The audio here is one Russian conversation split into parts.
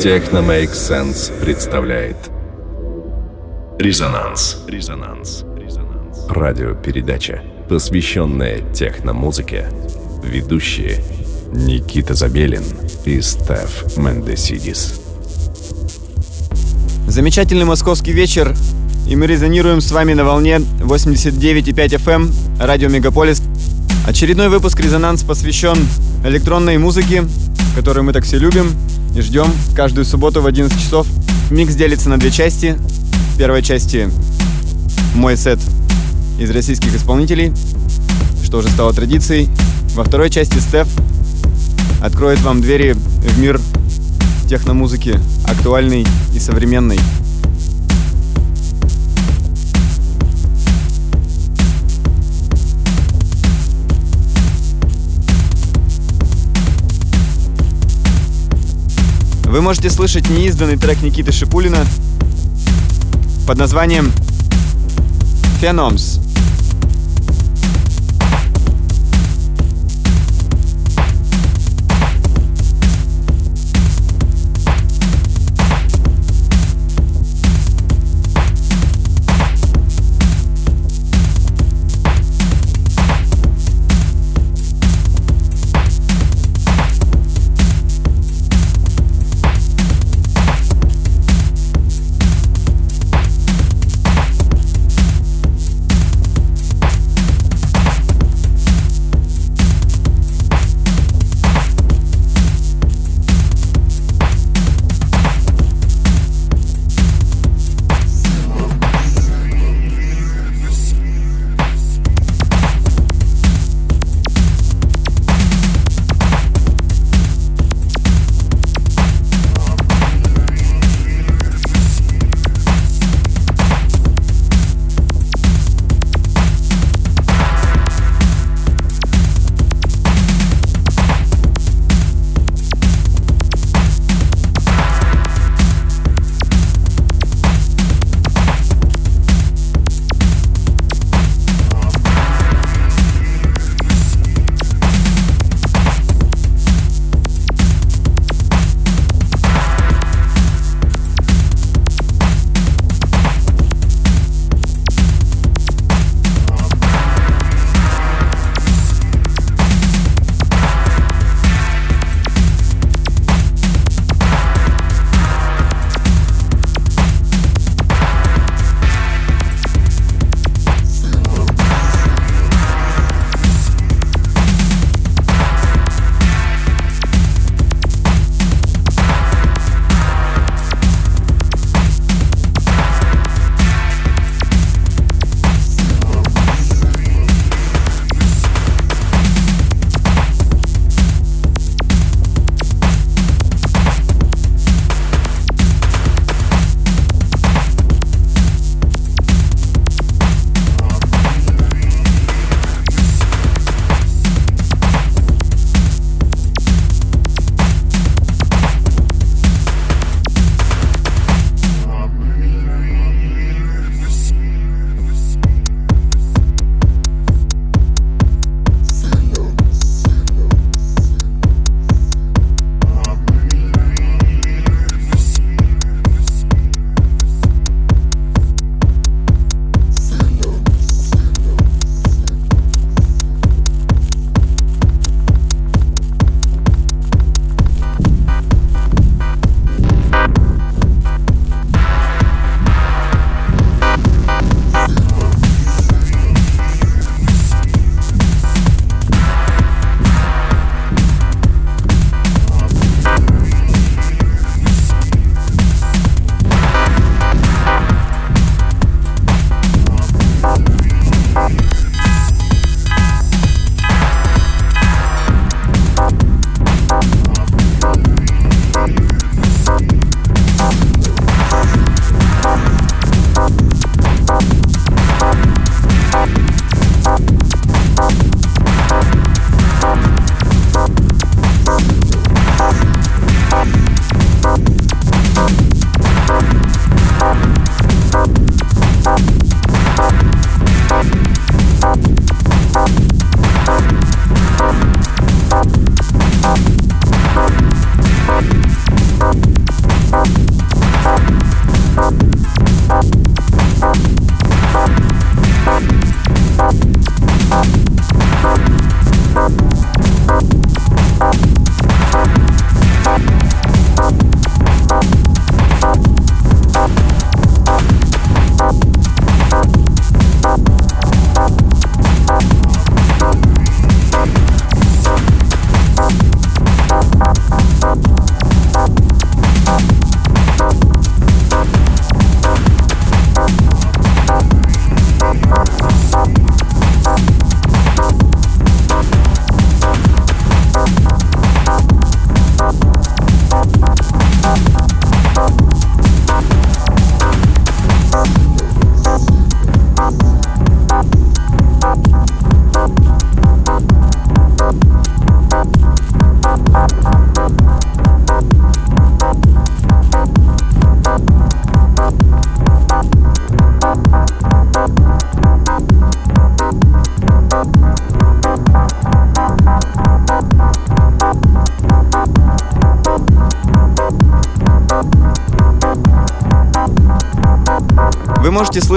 Техно Make Sense представляет Резонанс. Резонанс. Резонанс. Радиопередача, посвященная техномузыке. Ведущие Никита Забелин и Стеф Мендесидис. Замечательный московский вечер, и мы резонируем с вами на волне 89,5 FM, эм, радио Мегаполис. Очередной выпуск «Резонанс» посвящен электронной музыке, которую мы так все любим и ждем каждую субботу в 11 часов. Микс делится на две части. В первой части мой сет из российских исполнителей, что уже стало традицией. Во второй части Стеф откроет вам двери в мир техномузыки, актуальной и современной. Вы можете слышать неизданный трек Никиты Шипулина под названием «Phenoms».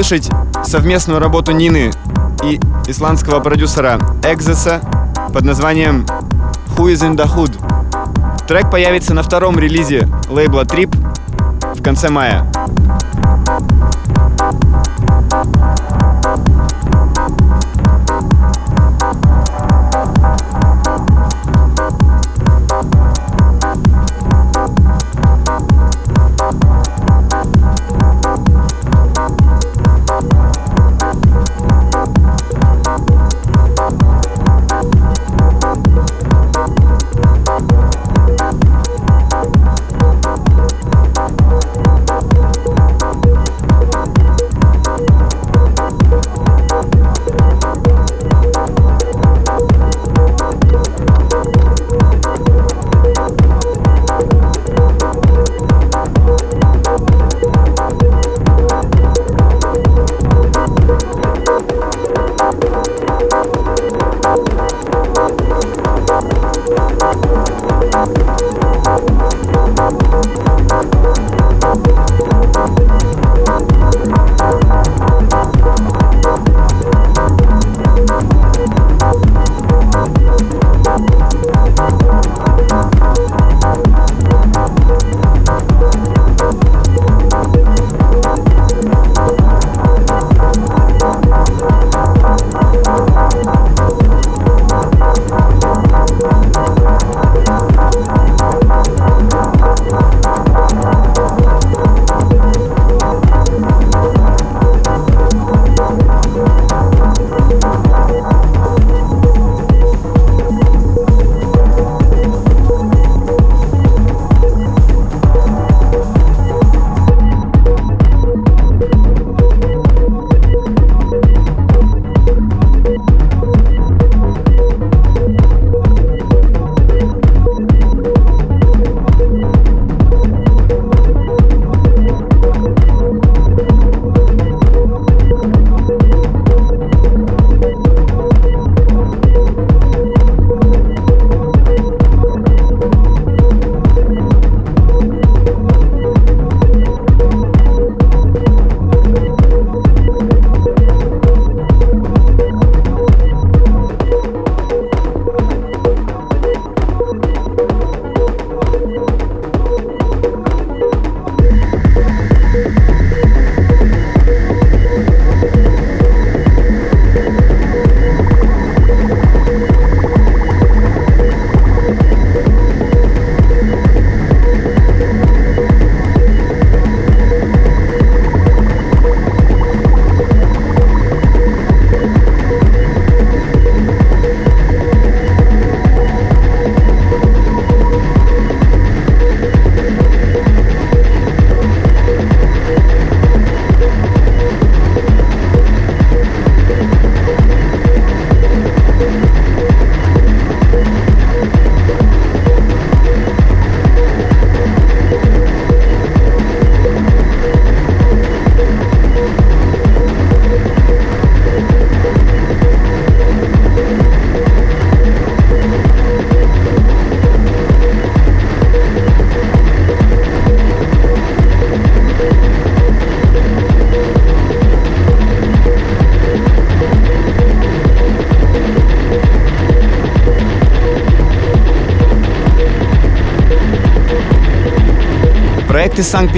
Можете слышать совместную работу Нины и исландского продюсера Экзеса под названием Who is in the Hood. Трек появится на втором релизе лейбла Trip в конце мая. Thank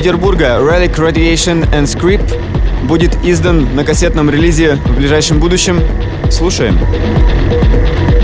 из Санкт-Петербурга Relic Radiation and Script будет издан на кассетном релизе в ближайшем будущем. Слушаем. Трек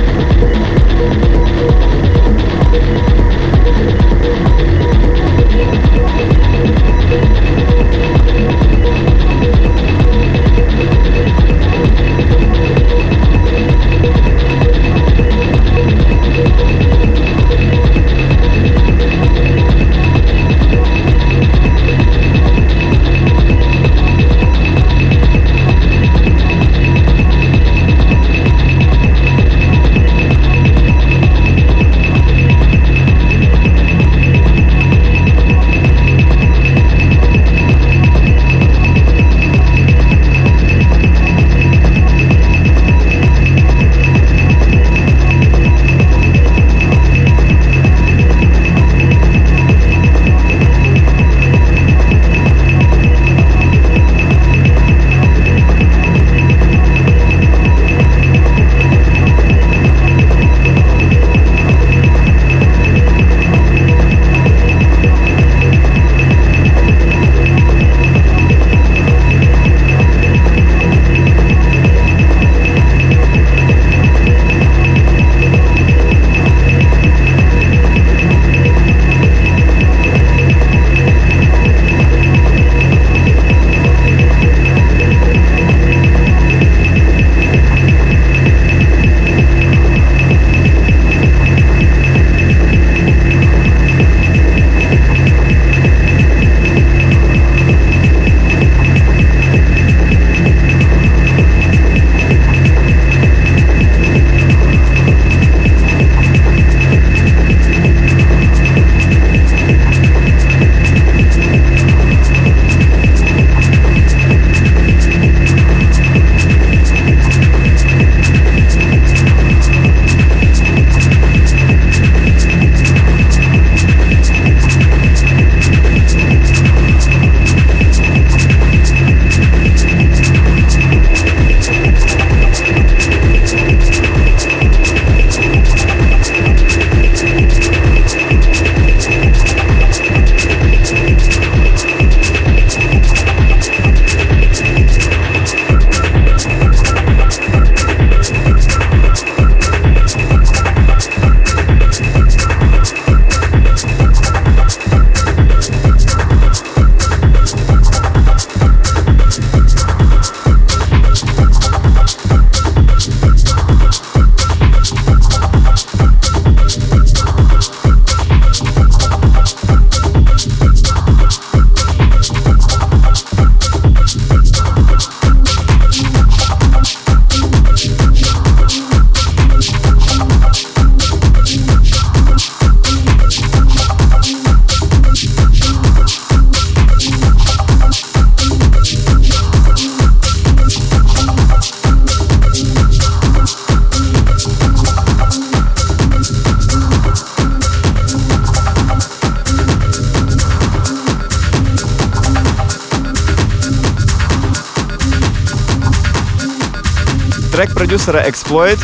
продюсера Exploit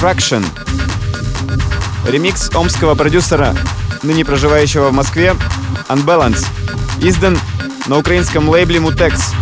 Fraction. Ремикс омского продюсера, ныне проживающего в Москве, Unbalance, издан на украинском лейбле Mutex.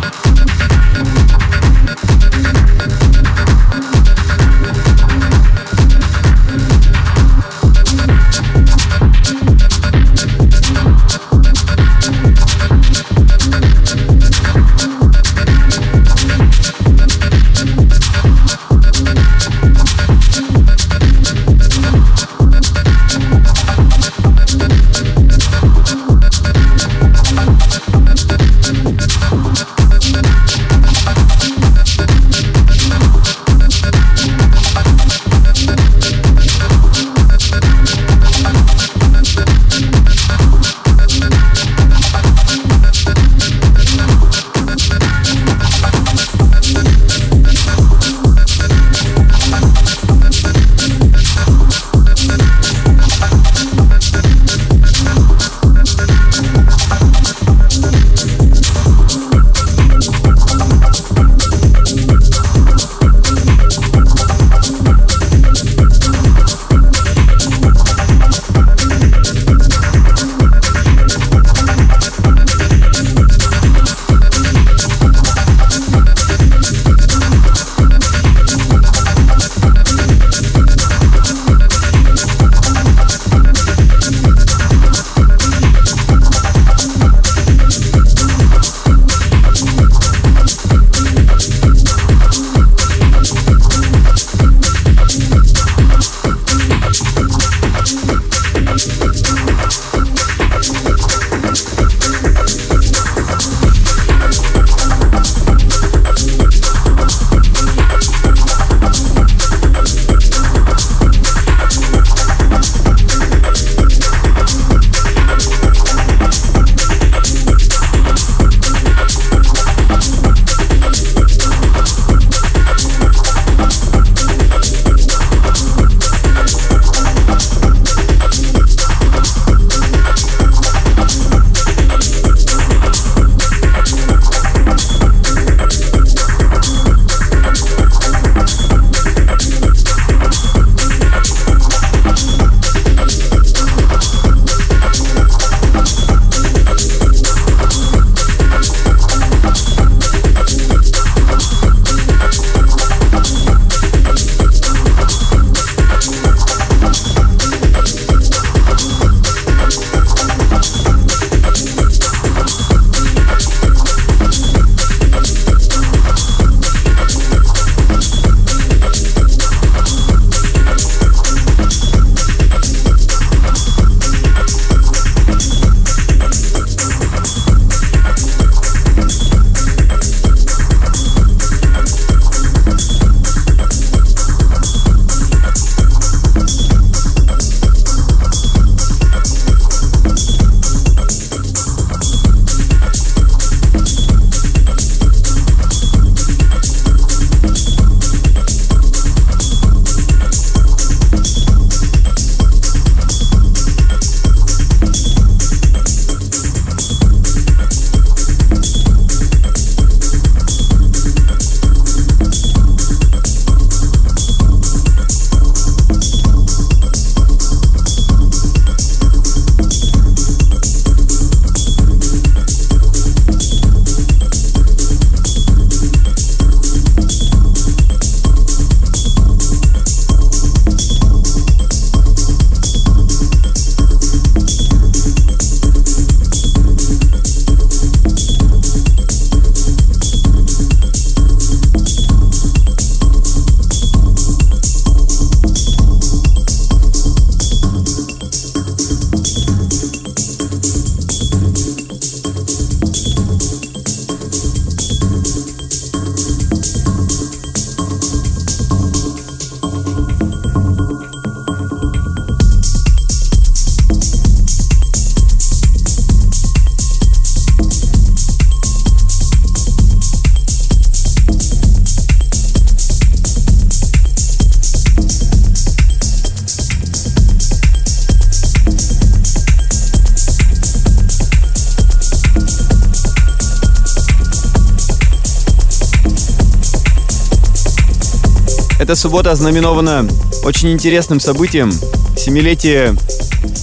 Эта суббота ознаменована очень интересным событием – семилетие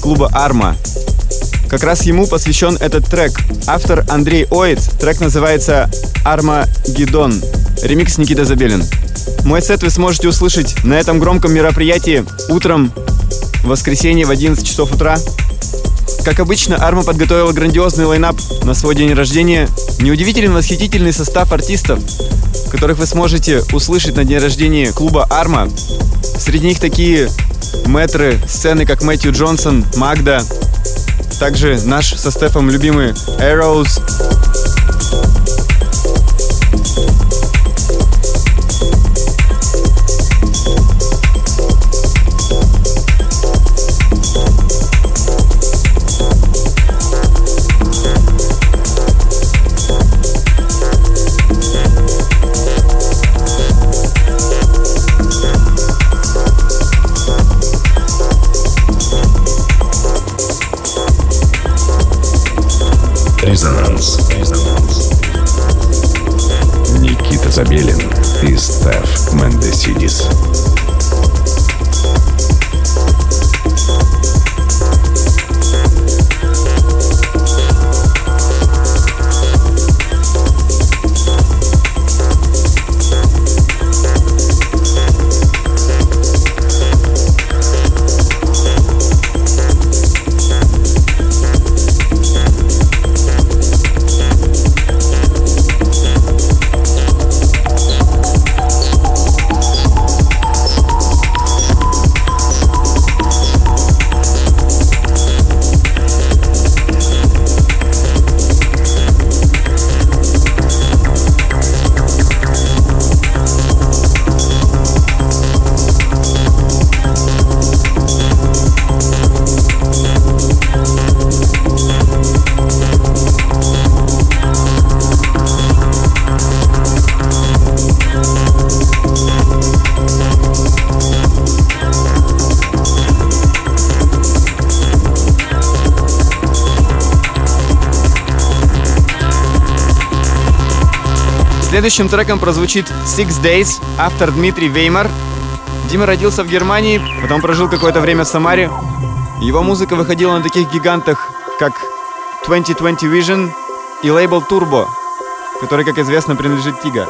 клуба «Арма». Как раз ему посвящен этот трек. Автор Андрей Оид. Трек называется «Арма Гидон». Ремикс Никита Забелин. Мой сет вы сможете услышать на этом громком мероприятии утром в воскресенье в 11 часов утра. Как обычно, Арма подготовила грандиозный лайнап на свой день рождения. Неудивительный, восхитительный состав артистов, которых вы сможете услышать на день рождения клуба Арма. Среди них такие мэтры сцены, как Мэтью Джонсон, Магда, также наш со Стефом любимый Arrows, Забелин и Стеф Мендесидис. Следующим треком прозвучит Six Days, автор Дмитрий Веймар. Дима родился в Германии, потом прожил какое-то время в Самаре. Его музыка выходила на таких гигантах, как 2020 Vision и лейбл Turbo, который, как известно, принадлежит Тига.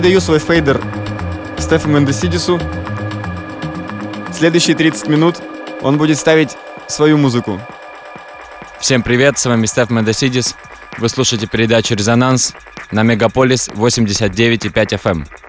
Передаю свой фейдер Стефу Мендесидису. Следующие 30 минут он будет ставить свою музыку. Всем привет, с вами Стеф Мендесидис. Вы слушаете передачу «Резонанс» на Мегаполис 89,5 FM.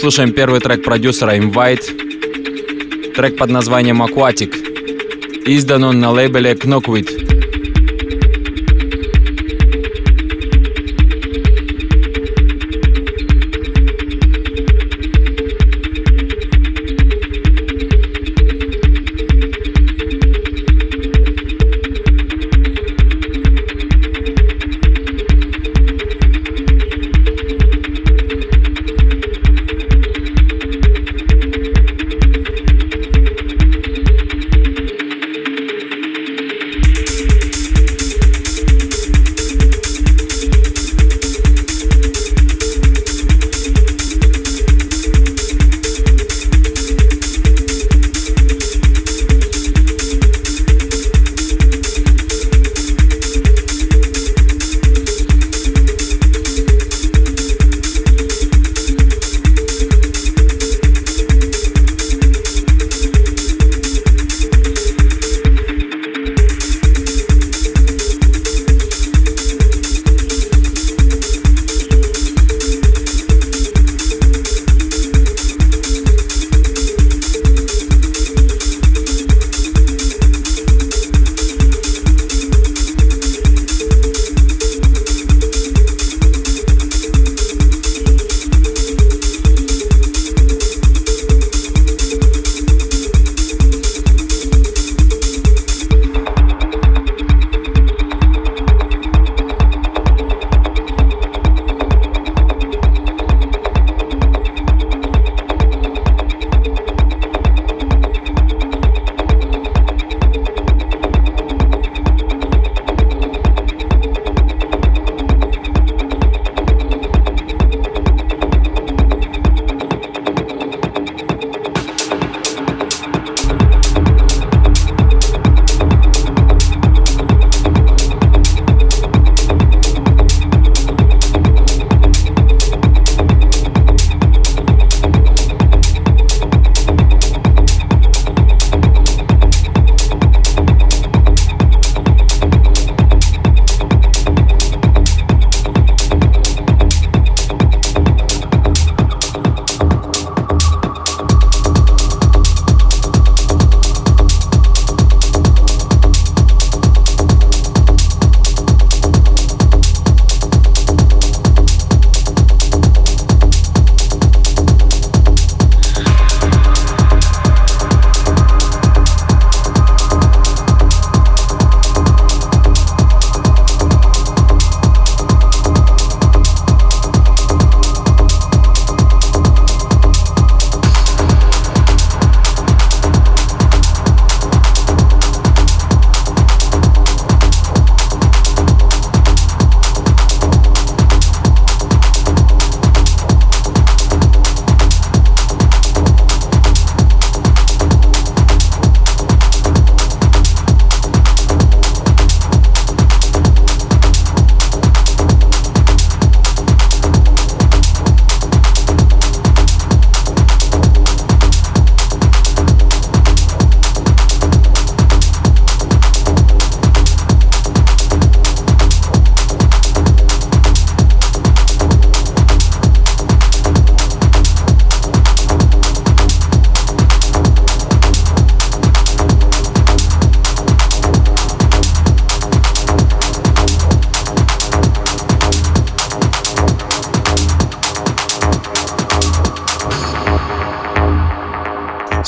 Слушаем первый трек продюсера Invite. Трек под названием Aquatic. Издан он на лейбле Knockwind.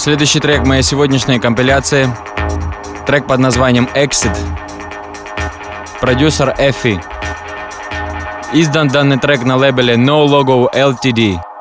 Следующий трек моей сегодняшней компиляции. Трек под названием Exit. Продюсер Эфи. Издан данный трек на лейбле No Logo LTD.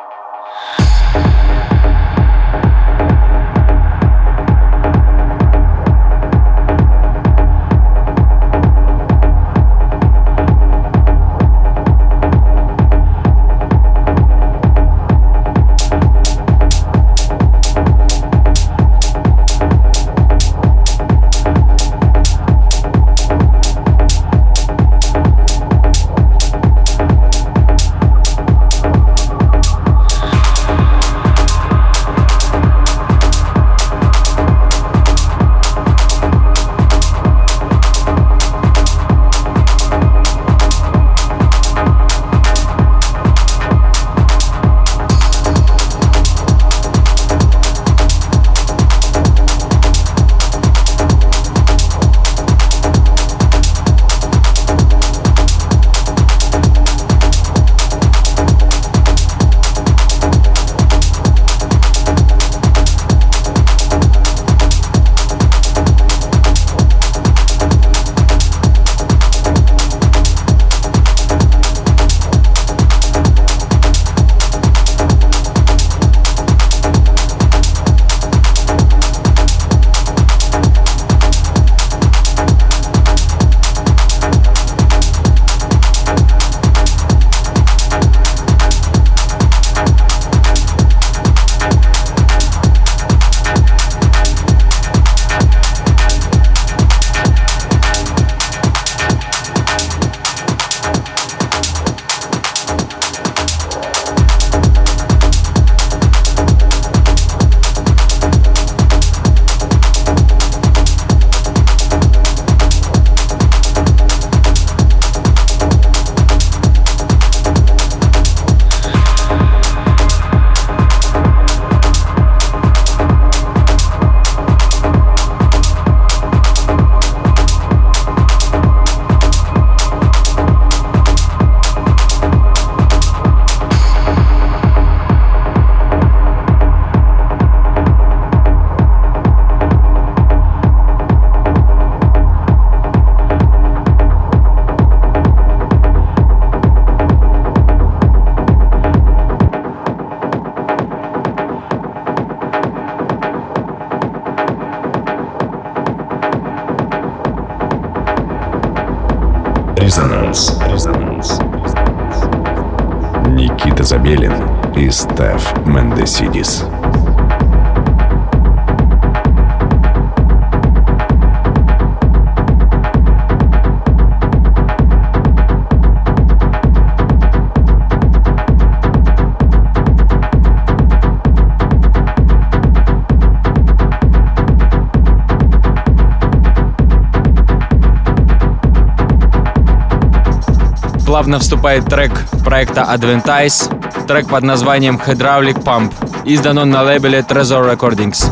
Сидис. Плавно вступает трек проекта Adventice, трек под названием Hydraulic Pump. Издан он на лейбле Trezor Recordings.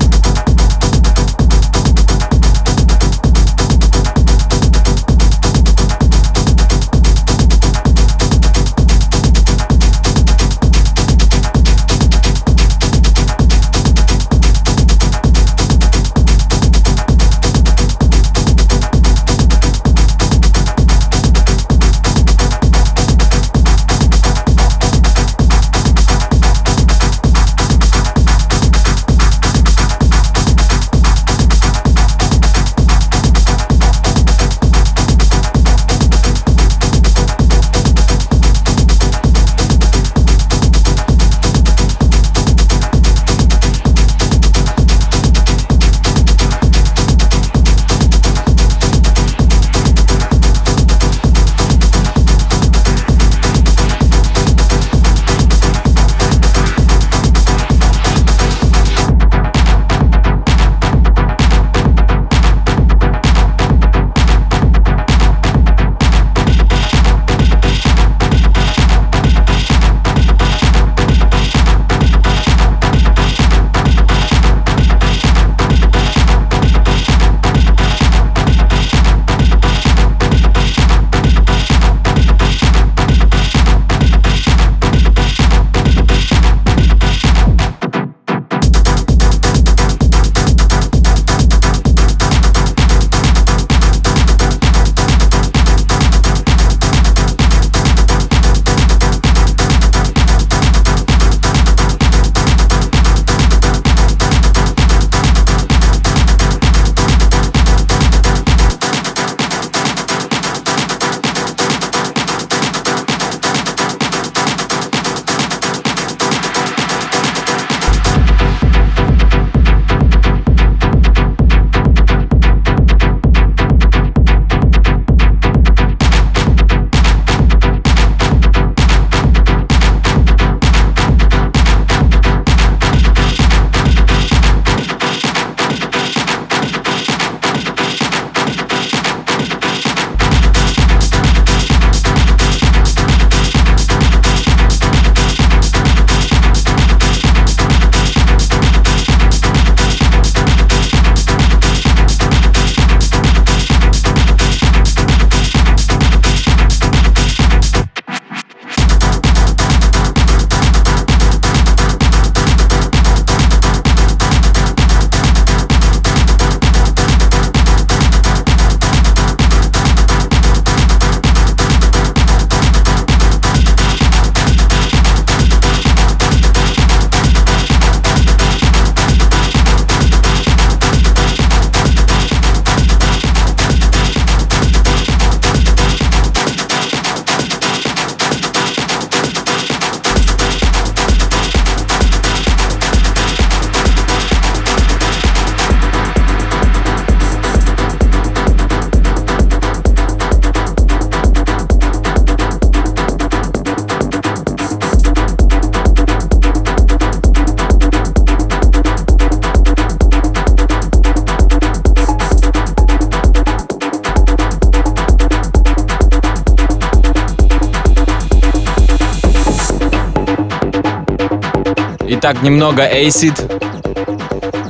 Итак, немного Acid,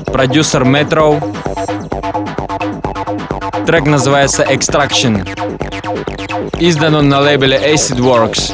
продюсер Metro. Трек называется Extraction. Издан он на лейбле Acid Works.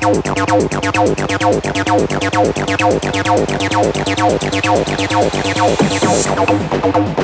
Thank you.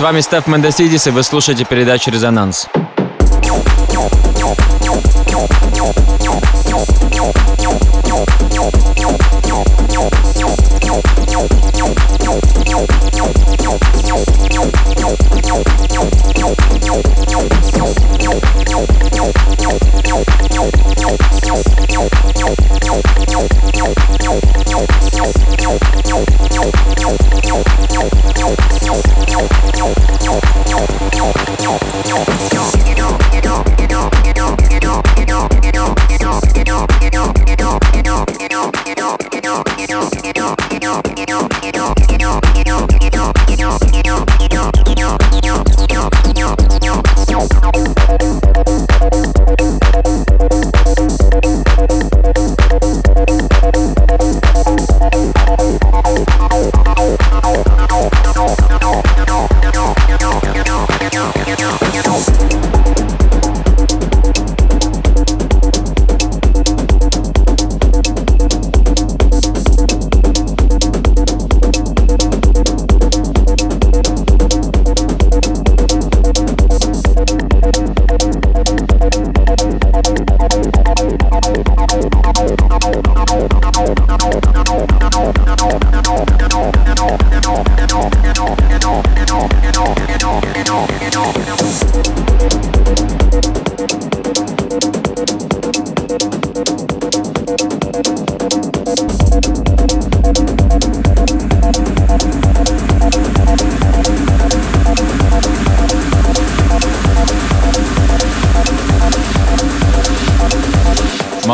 С вами Стеф Мендесидис, и вы слушаете передачу «Резонанс».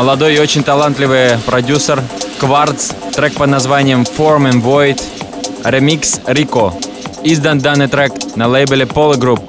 Молодой и очень талантливый продюсер Кварц, трек под названием Form and Void, ремикс Рико. Издан данный трек на лейбле Polygroup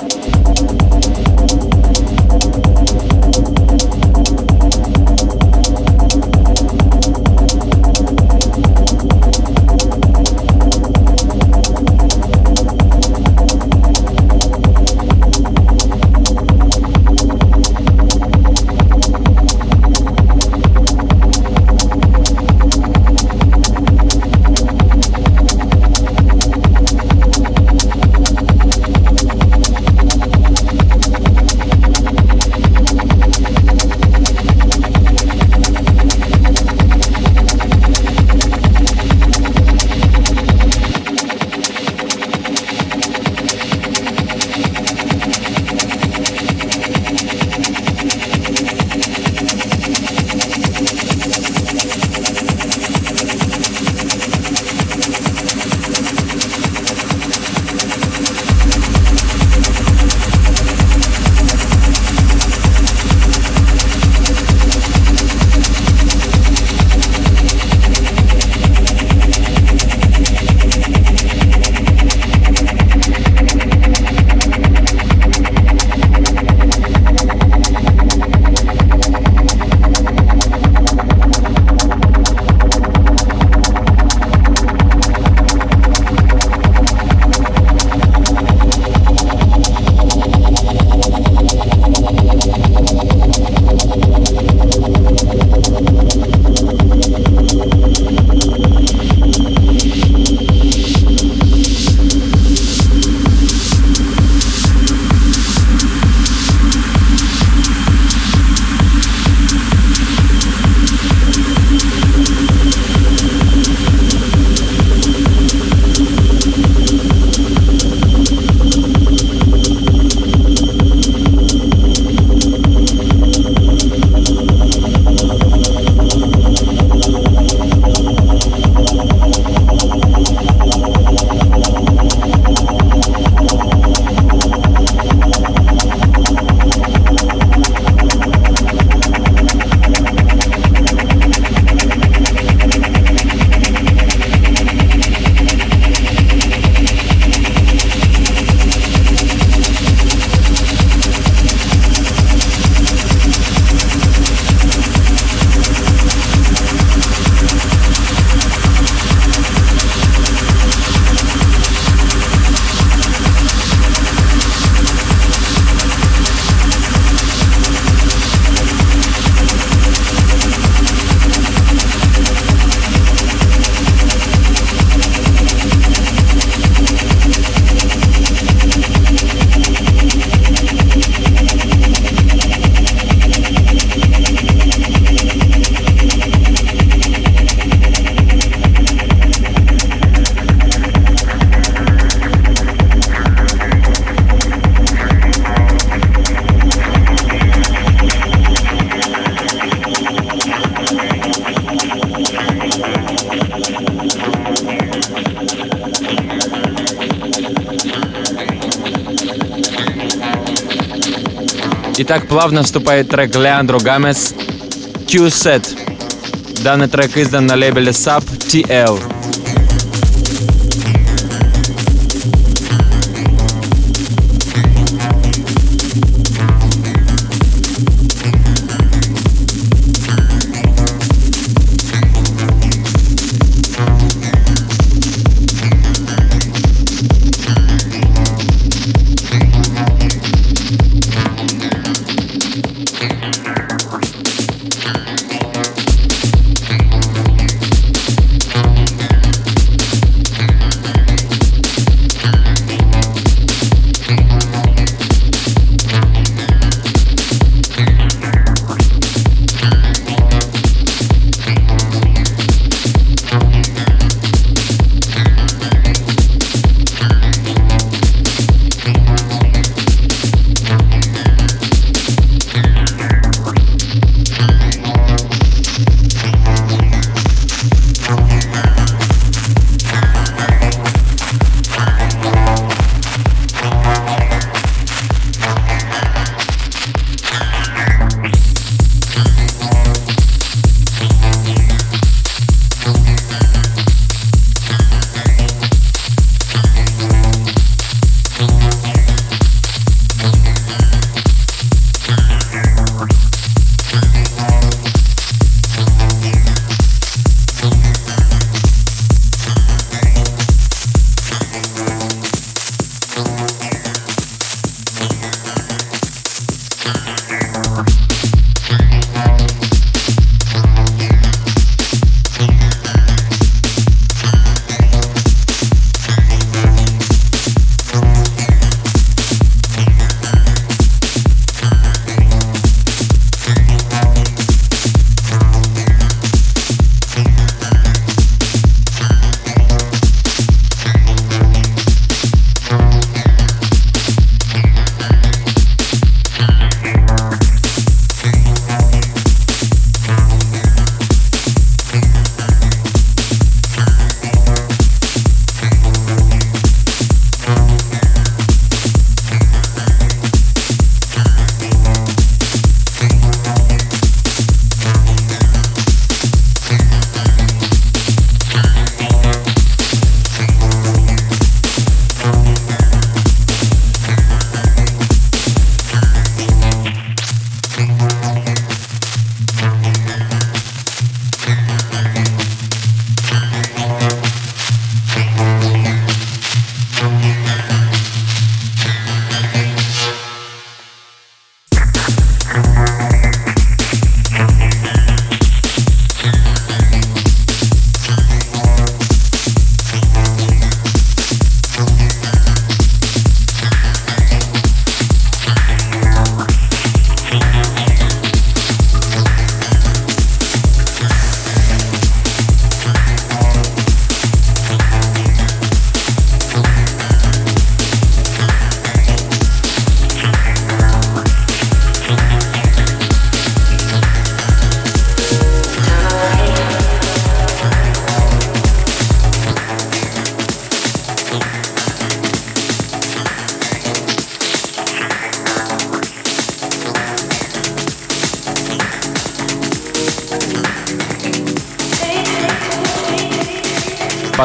Итак, плавно вступает трек Леандро Гамес Q-Set. Данный трек издан на лейбле Sub TL.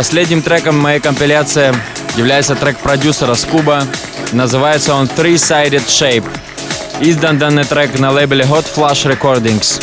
Последним треком моей компиляции является трек продюсера Скуба. Называется он Three-Sided Shape. Издан данный трек на лейбле Hot Flash Recordings.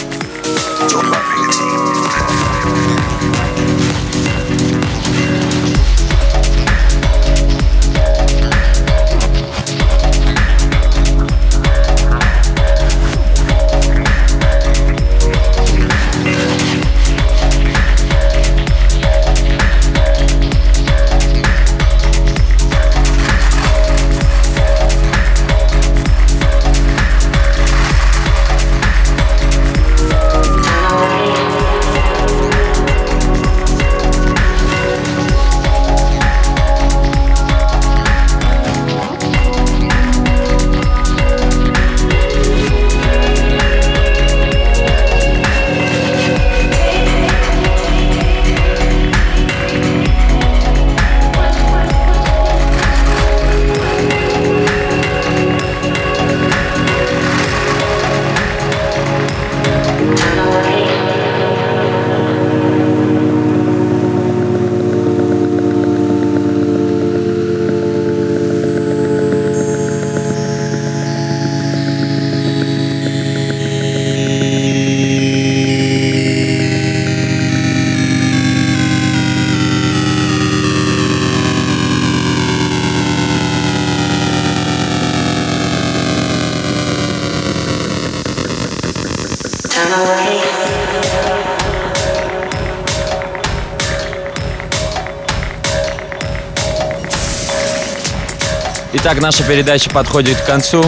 Итак, наша передача подходит к концу.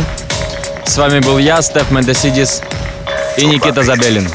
С вами был я, Стеф Мендесидис и Никита Забелин.